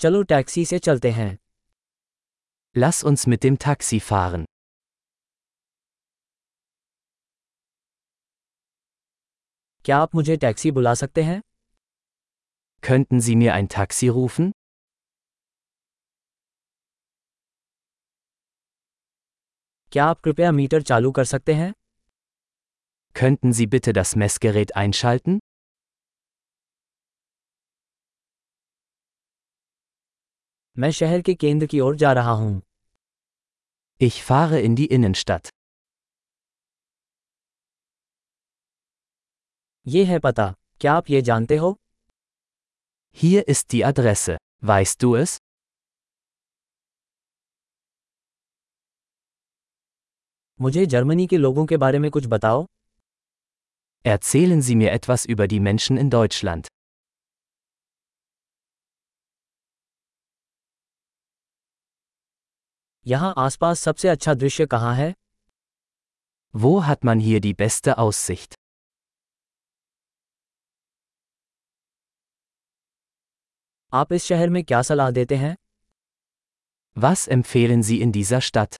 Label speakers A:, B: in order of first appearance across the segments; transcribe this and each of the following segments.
A: चलो टैक्सी से चलते हैं
B: Lass uns mit dem Taxi fahren.
A: क्या आप मुझे टैक्सी बुला सकते हैं
B: Könnten Sie mir ein Taxi rufen?
A: क्या आप कृपया मीटर चालू कर सकते हैं
B: Könnten Sie bitte das Messgerät einschalten?
A: मैं शहर के केंद्र की ओर जा रहा हूँ
B: Ich fahre in die Innenstadt.
A: ये है पता क्या आप ये जानते हो
B: Hier ist die Adresse. Weißt du es?
A: मुझे जर्मनी के लोगों के बारे में कुछ बताओ
B: Erzählen Sie mir etwas über die Menschen in Deutschland.
A: यहाँ आसपास सबसे अच्छा दृश्य कहाँ है
B: Wo hat man hier die beste Aussicht?
A: आप इस शहर में क्या सलाह देते हैं
B: Was empfehlen Sie in dieser Stadt?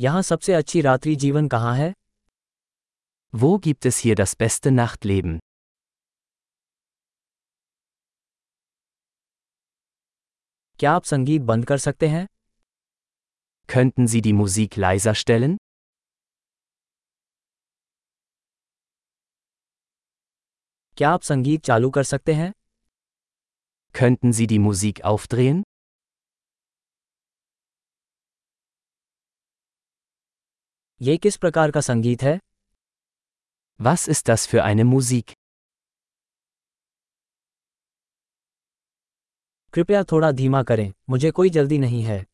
A: यहाँ सबसे अच्छी रात्रि जीवन कहाँ है
B: Wo gibt es hier das beste Nachtleben?
A: क्या आप संगीत बंद कर सकते हैं
B: Könnten Sie die Musik leiser stellen?
A: क्या आप संगीत चालू कर सकते हैं
B: Könnten Sie die Musik aufdrehen?
A: ये किस प्रकार का संगीत है
B: Was ist das für eine Musik?
A: कृपया थोड़ा धीमा करें मुझे कोई जल्दी नहीं है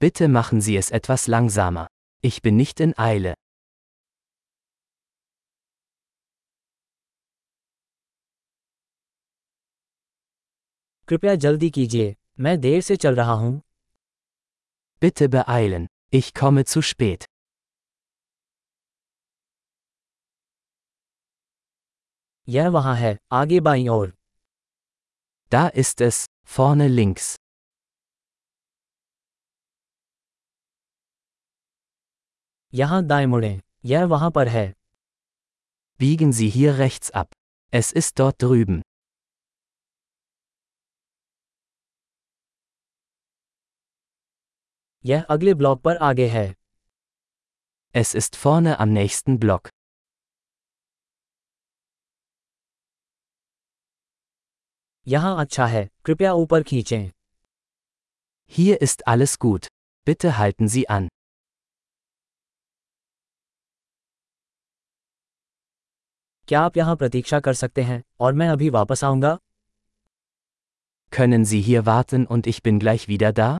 B: Bitte machen Sie es etwas langsamer. Ich bin nicht in Eile.
A: कृपया जल्दी कीजिए मैं देर से चल रहा हूँ
B: Bitte beeilen. Ich komme zu spät.
A: यह वहाँ है आगे बाईं ओर
B: Da ist es, vorne links.
A: यहाँ दाएं मुड़ें यह वहाँ पर है
B: Biegen Sie hier rechts ab. Es ist dort drüben.
A: यह अगले ब्लॉक पर आगे है
B: Es ist vorne am nächsten Block.
A: यहाँ अच्छा है कृपया ऊपर खींचें
B: Hier ist alles gut. Bitte halten Sie an.
A: क्या आप यहाँ प्रतीक्षा कर सकते हैं और मैं अभी वापस आऊँगा
B: Können Sie hier warten und ich bin gleich wieder da?